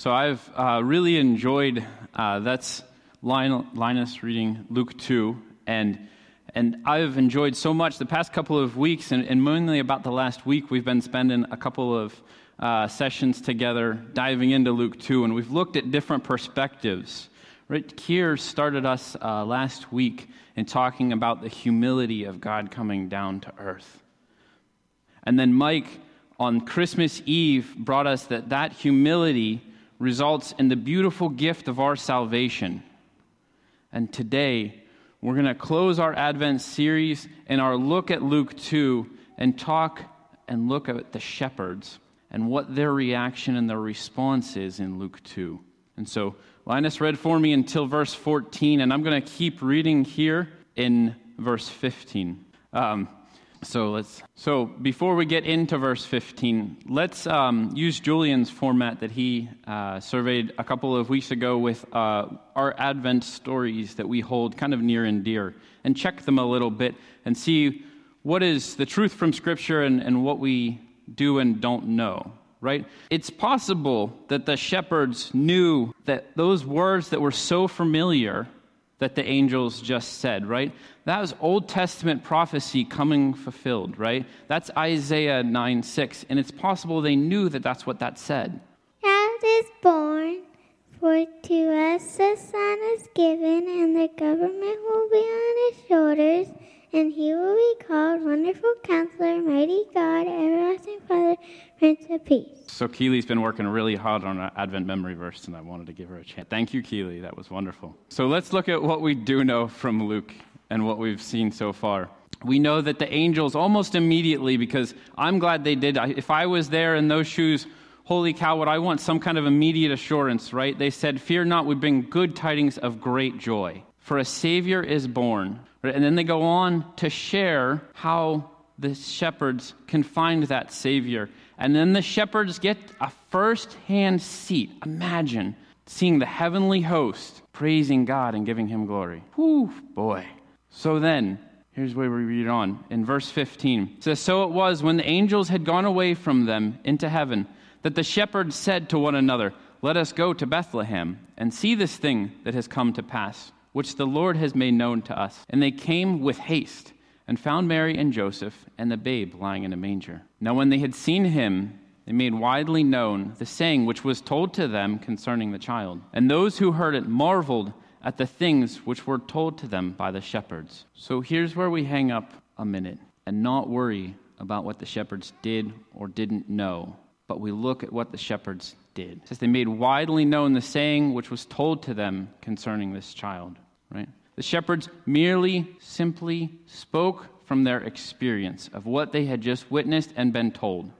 So I've uh, really enjoyed uh, that's Linus reading Luke 2, and and I've enjoyed so much the past couple of weeks, and, and mainly about the last week, we've been spending a couple of uh, sessions together diving into Luke 2, and we've looked at different perspectives. Right? Kier started us uh, last week in talking about the humility of God coming down to earth. And then Mike on Christmas Eve brought us that that humility results in the beautiful gift of our salvation. And today, we're going to close our Advent series and our look at Luke 2 and talk and look at the shepherds and what their reaction and their response is in Luke 2. And so, Linus read for me until verse 14, and I'm going to keep reading here in verse 15. Um, so let's. So before we get into verse 15, let's um, use Julian's format that he uh, surveyed a couple of weeks ago with uh, our Advent stories that we hold kind of near and dear, and check them a little bit and see what is the truth from Scripture and, and what we do and don't know. Right? It's possible that the shepherds knew that those words that were so familiar that the angels just said, right? That was Old Testament prophecy coming fulfilled, right? That's Isaiah 9 6. And it's possible they knew that that's what that said. Child is born, for to us a son is given, and the government will be on his shoulders and he will be called Wonderful Counselor, Mighty God, Everlasting Father, Prince of Peace. So Keely's been working really hard on Advent memory verse, and I wanted to give her a chance. Thank you, Keely. That was wonderful. So let's look at what we do know from Luke and what we've seen so far. We know that the angels almost immediately, because I'm glad they did. If I was there in those shoes, holy cow, would I want some kind of immediate assurance, right? They said, Fear not, we bring good tidings of great joy. For a Savior is born and then they go on to share how the shepherds can find that Savior. And then the shepherds get a first hand seat. Imagine seeing the heavenly host praising God and giving him glory. Whew, boy. So then, here's where we read on in verse 15. It says, So it was when the angels had gone away from them into heaven that the shepherds said to one another, Let us go to Bethlehem and see this thing that has come to pass which the Lord has made known to us. And they came with haste and found Mary and Joseph and the babe lying in a manger. Now, when they had seen him, they made widely known the saying which was told to them concerning the child. And those who heard it marveled at the things which were told to them by the shepherds. So here's where we hang up a minute and not worry about what the shepherds did or didn't know, but we look at what the shepherds did. It says they made widely known the saying which was told to them concerning this child, right? The shepherds merely, simply spoke from their experience of what they had just witnessed and been told.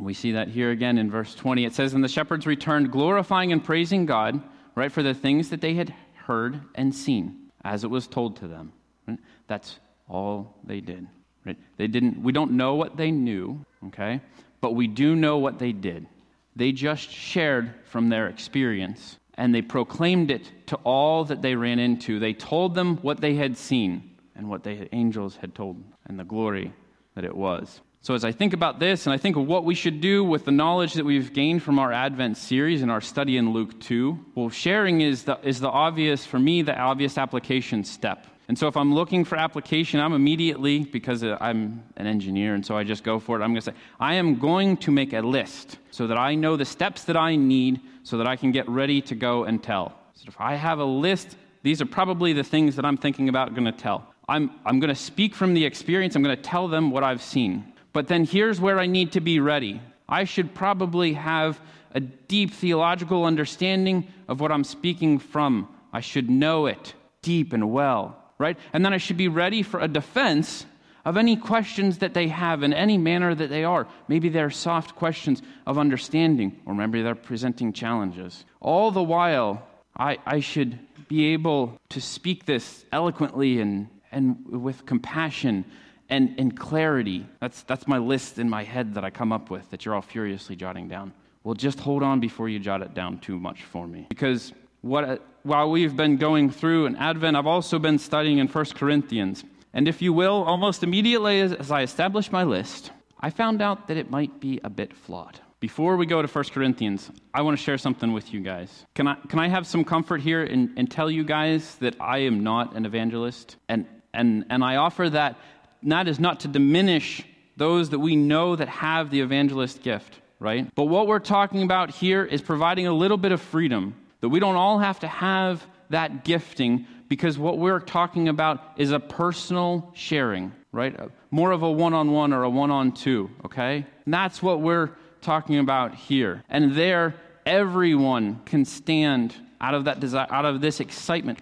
We see that here again in verse 20. It says, And the shepherds returned, glorifying and praising God, right, for the things that they had heard and seen, as it was told to them. Right? That's all they did. Right? They didn't, we don't know what they knew, okay? But we do know what they did. They just shared from their experience and they proclaimed it to all that they ran into. They told them what they had seen and what the angels had told and the glory that it was. So, as I think about this and I think of what we should do with the knowledge that we've gained from our Advent series and our study in Luke 2, well, sharing is the, is the obvious, for me, the obvious application step. And so if I'm looking for application, I'm immediately, because uh, I'm an engineer and so I just go for it, I'm going to say, I am going to make a list so that I know the steps that I need so that I can get ready to go and tell. So if I have a list, these are probably the things that I'm thinking about going to tell. I'm, I'm going to speak from the experience, I'm going to tell them what I've seen. But then here's where I need to be ready. I should probably have a deep theological understanding of what I'm speaking from. I should know it deep and well right? And then I should be ready for a defense of any questions that they have in any manner that they are. Maybe they're soft questions of understanding, or maybe they're presenting challenges. All the while, I, I should be able to speak this eloquently and, and with compassion and, and clarity. That's, that's my list in my head that I come up with that you're all furiously jotting down. Well, just hold on before you jot it down too much for me. Because what, while we've been going through an Advent, I've also been studying in 1 Corinthians. And if you will, almost immediately as, I established my list, I found out that it might be a bit flawed. Before we go to 1 Corinthians, I want to share something with you guys. Can I, can I have some comfort here and, and tell you guys that I am not an evangelist? And, and, and I offer that, that is not to diminish those that we know that have the evangelist gift, right? But what we're talking about here is providing a little bit of freedom, that we don't all have to have that gifting because what we're talking about is a personal sharing, right? More of a one on one or a one on two, okay? And that's what we're talking about here. And there, everyone can stand out of that desire, out of this excitement,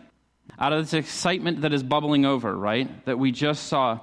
out of this excitement that is bubbling over, right? That we just saw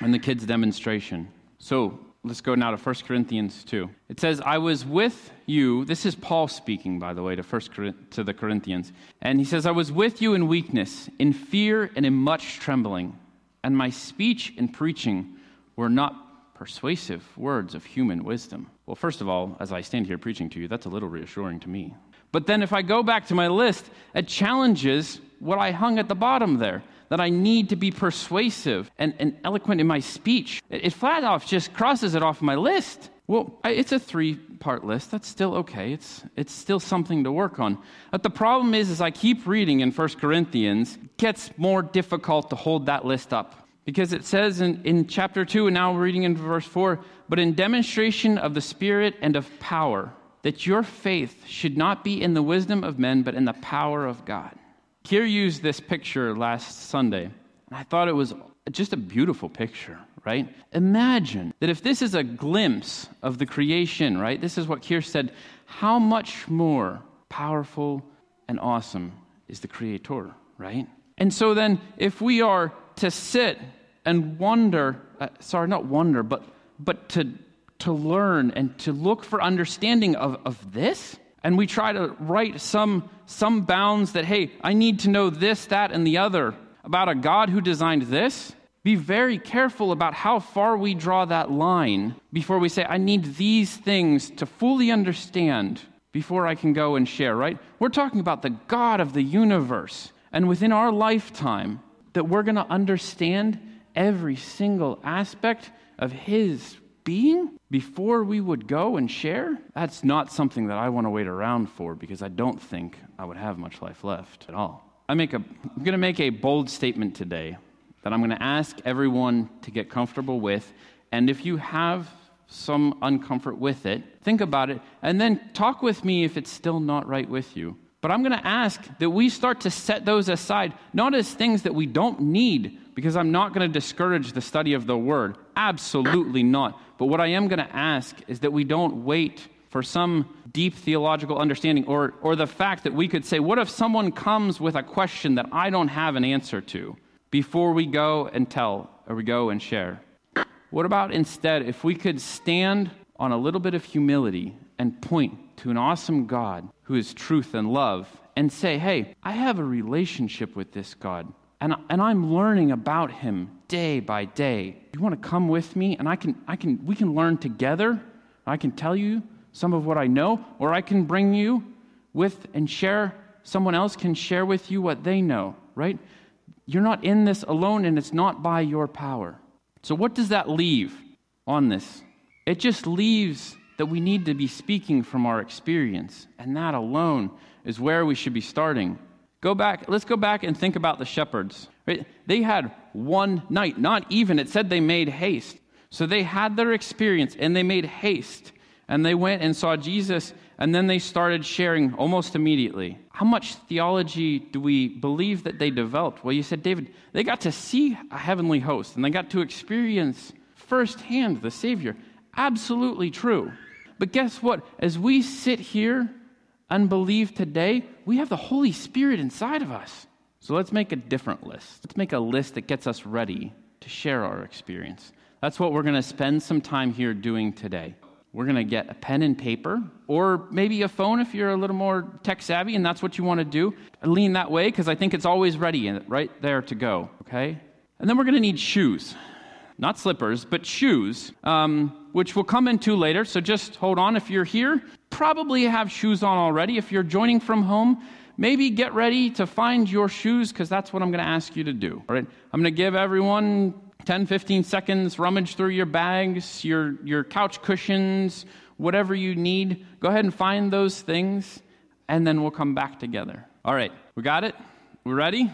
in the kids' demonstration. So let's go now to 1 Corinthians 2. It says, I was with you. This is Paul speaking, by the way, to, first, to the Corinthians. And he says, I was with you in weakness, in fear, and in much trembling. And my speech and preaching were not persuasive words of human wisdom. Well, first of all, as I stand here preaching to you, that's a little reassuring to me. But then if I go back to my list, it challenges what I hung at the bottom there that I need to be persuasive and, and eloquent in my speech. It, it, flat off just crosses it off my list. Well, I, it's a three part list. That's still okay. It's, it's still something to work on. But the problem is, as I keep reading in 1 Corinthians, it gets more difficult to hold that list up. Because it says in, in chapter 2, and now we're reading in verse 4, but in demonstration of the Spirit and of power, that your faith should not be in the wisdom of men, but in the power of God. Kier used this picture last Sunday, and I thought it was just a beautiful picture, right? Imagine that if this is a glimpse of the creation, right? This is what Kier said. How much more powerful and awesome is the Creator, right? And so then, if we are to sit and wonder, uh, sorry, not wonder, but, but to, to learn and to look for understanding of, of this. And we try to write some, some bounds that, hey, I need to know this, that, and the other about a God who designed this. Be very careful about how far we draw that line before we say, I need these things to fully understand before I can go and share, right? We're talking about the God of the universe. And within our lifetime, that we're going to understand every single aspect of His being before we would go and share, that's not something that I want to wait around for because I don't think I would have much life left at all. I make a, I'm going to make a bold statement today that I'm going to ask everyone to get comfortable with. And if you have some uncomfort with it, think about it, and then talk with me if it's still not right with you. But I'm going to ask that we start to set those aside, not as things that we don't need, because I'm not going to discourage the study of the Word. Absolutely not. But what I am going to ask is that we don't wait for some deep theological understanding or, or the fact that we could say, what if someone comes with a question that I don't have an answer to before we go and tell or we go and share? What about instead if we could stand on a little bit of humility and point to an awesome God who is truth and love and say, hey, I have a relationship with this God. And, and I'm learning about him day by day. You want to come with me and I can, I can, we can learn together. I can tell you some of what I know, or I can bring you with and share, someone else can share with you what they know, right? You're not in this alone and it's not by your power. So, what does that leave on this? It just leaves that we need to be speaking from our experience, and that alone is where we should be starting. Go back, let's go back and think about the shepherds. Right? They had one night, not even, it said they made haste. So they had their experience and they made haste. And they went and saw Jesus, and then they started sharing almost immediately. How much theology do we believe that they developed? Well, you said, David, they got to see a heavenly host and they got to experience firsthand the Savior. Absolutely true. But guess what? As we sit here and today, we have the Holy Spirit inside of us. So let's make a different list. Let's make a list that gets us ready to share our experience. That's what we're going to spend some time here doing today. We're going to get a pen and paper, or maybe a phone if you're a little more tech savvy and that's what you want to do. Lean that way because I think it's always ready right there to go, okay? And then we're going to need shoes not slippers, but shoes, um, which we'll come into later. So just hold on. If you're here, probably have shoes on already. If you're joining from home, maybe get ready to find your shoes because that's what I'm going to ask you to do. All right. I'm going to give everyone 10, 15 seconds, rummage through your bags, your, your couch cushions, whatever you need, go ahead and find those things, and then we'll come back together. All right, we got it? We ready?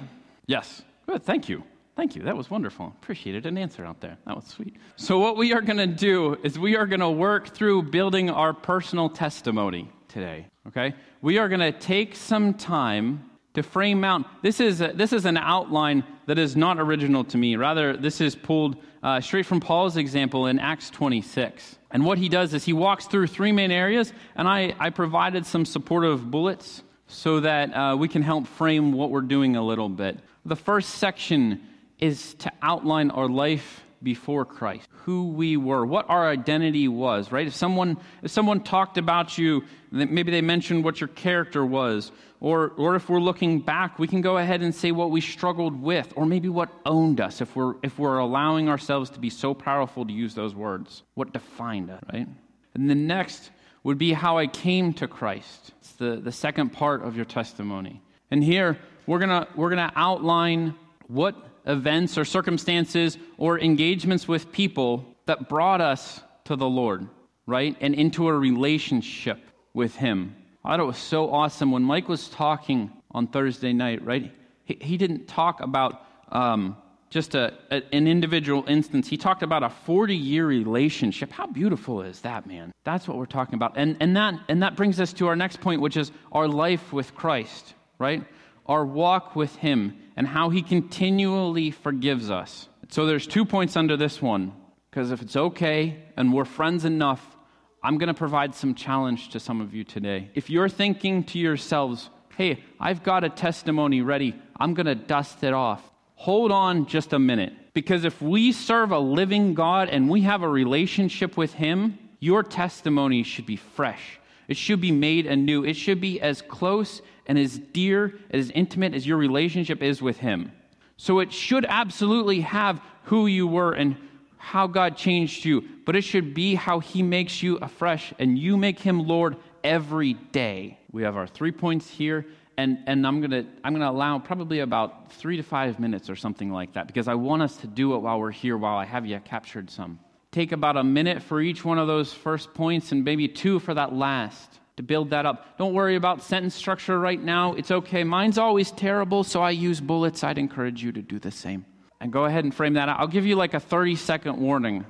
Yes. Good, thank you. Thank you. That was wonderful. Appreciated an answer out there. That was sweet. So, what we are going to do is we are going to work through building our personal testimony today. Okay? We are going to take some time to frame out. This is, a, this is an outline that is not original to me. Rather, this is pulled uh, straight from Paul's example in Acts 26. And what he does is he walks through three main areas, and I, I provided some supportive bullets so that uh, we can help frame what we're doing a little bit. The first section is to outline our life before Christ, who we were, what our identity was, right? If someone if someone talked about you, maybe they mentioned what your character was, or or if we're looking back, we can go ahead and say what we struggled with, or maybe what owned us if we're if we're allowing ourselves to be so powerful to use those words, what defined us, right? And the next would be how I came to Christ. It's the, the second part of your testimony. And here we're gonna we're gonna outline what events or circumstances or engagements with people that brought us to the Lord, right? And into a relationship with Him. I thought it was so awesome when Mike was talking on Thursday night, right? He, he didn't talk about um, just a, a, an individual instance. He talked about a 40 year relationship. How beautiful is that, man? That's what we're talking about. And, and, that, and that brings us to our next point, which is our life with Christ, right? Our walk with Him and how he continually forgives us. So there's two points under this one, because if it's okay and we're friends enough, I'm going to provide some challenge to some of you today. If you're thinking to yourselves, hey, I've got a testimony ready, I'm going to dust it off, hold on just a minute. Because if we serve a living God and we have a relationship with Him, your testimony should be fresh. It should be made anew. It should be as close and as dear, as intimate as your relationship is with Him. So it should absolutely have who you were and how God changed you, but it should be how He makes you afresh and you make Him Lord every day. We have our three points here, and, and I'm going to I'm gonna allow probably about three to five minutes or something like that because I want us to do it while we're here, while I have you captured some. Take about a minute for each one of those first points and maybe two for that last to build that up. Don't worry about sentence structure right now. It's okay. Mine's always terrible, so I use bullets. I'd encourage you to do the same. And go ahead and frame that out. I'll give you like a 30 second warning.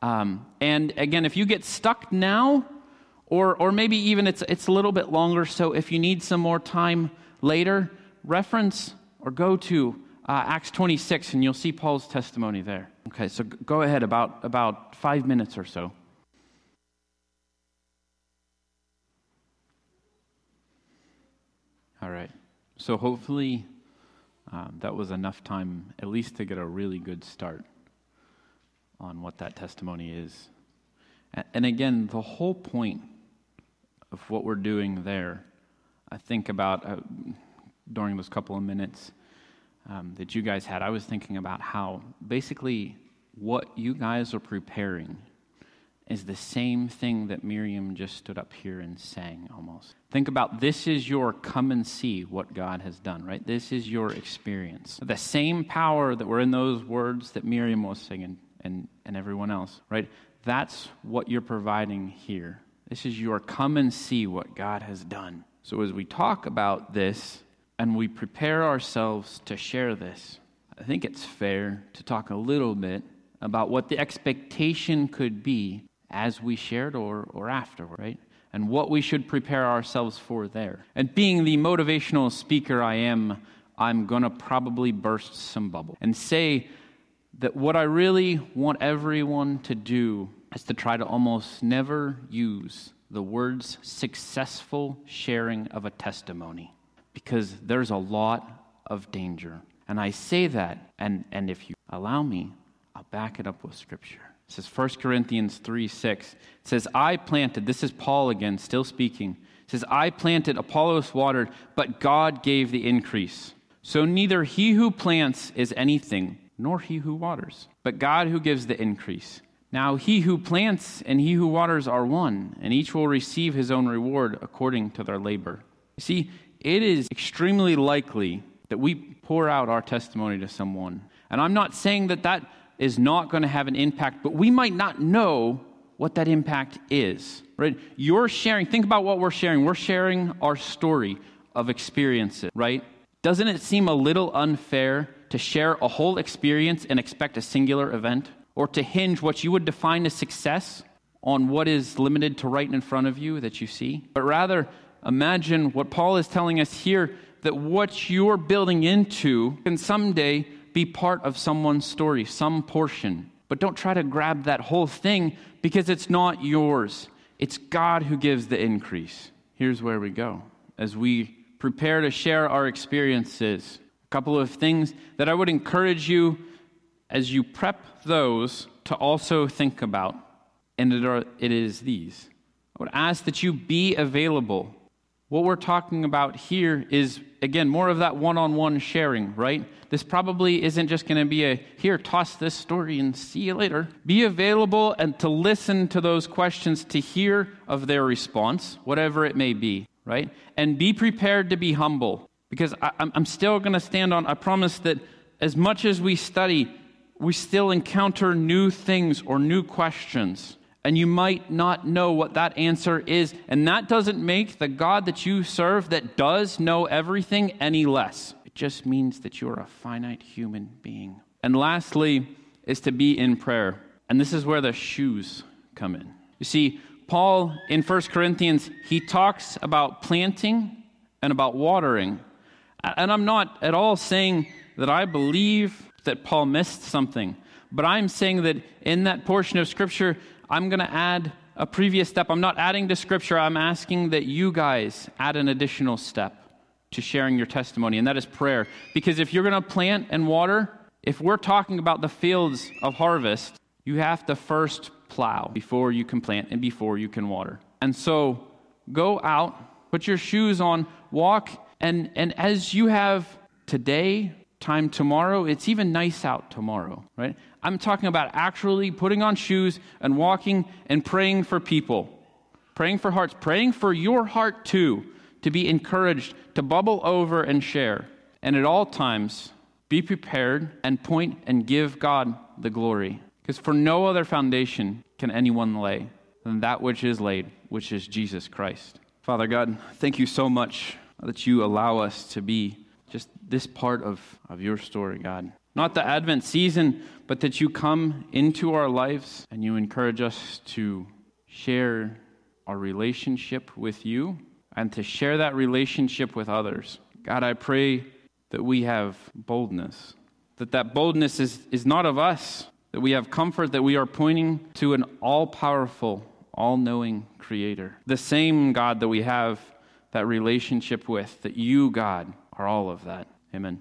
Um, and again, if you get stuck now, or, or maybe even it's, it's a little bit longer, so if you need some more time later, reference or go to uh, Acts 26 and you'll see Paul's testimony there. Okay, so go ahead about, about five minutes or so. All right. So hopefully um, that was enough time, at least to get a really good start on what that testimony is. And again, the whole point of what we're doing there, I think about uh, during those couple of minutes um, that you guys had, I was thinking about how basically what you guys are preparing is the same thing that Miriam just stood up here and sang almost. Think about this is your come and see what God has done, right? This is your experience. The same power that were in those words that Miriam was singing and, and everyone else, right? That's what you're providing here. This is your come and see what God has done. So as we talk about this and we prepare ourselves to share this, I think it's fair to talk a little bit about what the expectation could be as we shared or, or after, right? And what we should prepare ourselves for there. And being the motivational speaker I am, I'm going to probably burst some bubble and say that what I really want everyone to do is to try to almost never use the words successful sharing of a testimony because there's a lot of danger. And I say that, and, and if you allow me, I'll back it up with scripture. It says 1 Corinthians 3 6. It says, I planted, this is Paul again, still speaking. It says, I planted, Apollos watered, but God gave the increase. So neither he who plants is anything, nor he who waters, but God who gives the increase. Now he who plants and he who waters are one, and each will receive his own reward according to their labor. See, it is extremely likely that we pour out our testimony to someone. And I'm not saying that that is not going to have an impact, but we might not know what that impact is, right? You're sharing, think about what we're sharing. We're sharing our story of experiences, right? Doesn't it seem a little unfair to share a whole experience and expect a singular event? Or to hinge what you would define as success on what is limited to right in front of you that you see? But rather, imagine what Paul is telling us here that what you're building into can someday be part of someone's story, some portion. But don't try to grab that whole thing because it's not yours. It's God who gives the increase. Here's where we go as we prepare to share our experiences. A couple of things that I would encourage you as you prep those to also think about, and it, are, it is these. I would ask that you be available. What we're talking about here is, again, more of that one on one sharing, right? This probably isn't just going to be a here, toss this story and see you later. Be available and to listen to those questions, to hear of their response, whatever it may be, right? And be prepared to be humble because I, am still going to stand on, I promise that as much as we study, we still encounter new things or new questions. And you might not know what that answer is. And that doesn't make the God that you serve, that does know everything, any less. It just means that you're a finite human being. And lastly, is to be in prayer. And this is where the shoes come in. You see, Paul in 1 Corinthians, he talks about planting and about watering. And I'm not at all saying that I believe that Paul missed something, but I'm saying that in that portion of Scripture, I'm going to add a previous step. I'm not adding to Scripture, I'm asking that you guys add an additional step to sharing your testimony, and that is prayer. Because if you're going to plant and water, if we're talking about the fields of harvest, you have to first plow before you can plant and before you can water. And so go out, put your shoes on, walk, and, and as you have today, time tomorrow, it's even nice out tomorrow, right? I'm talking about actually putting on shoes and walking and praying for people, praying for hearts, praying for your heart too to be encouraged, to bubble over and share. And at all times, be prepared and point and give God the glory. Because for no other foundation can anyone lay than that which is laid, which is Jesus Christ. Father God, thank you so much that you allow us to be just this part of, of your story, God. Not the Advent season, but that you come into our lives and you encourage us to share our relationship with you and to share that relationship with others. God, I pray that we have boldness, that that boldness is, is not of us, that we have comfort that we are pointing to an all powerful, all knowing Creator. The same God that we have that relationship with, that you, God, are all of that. Amen.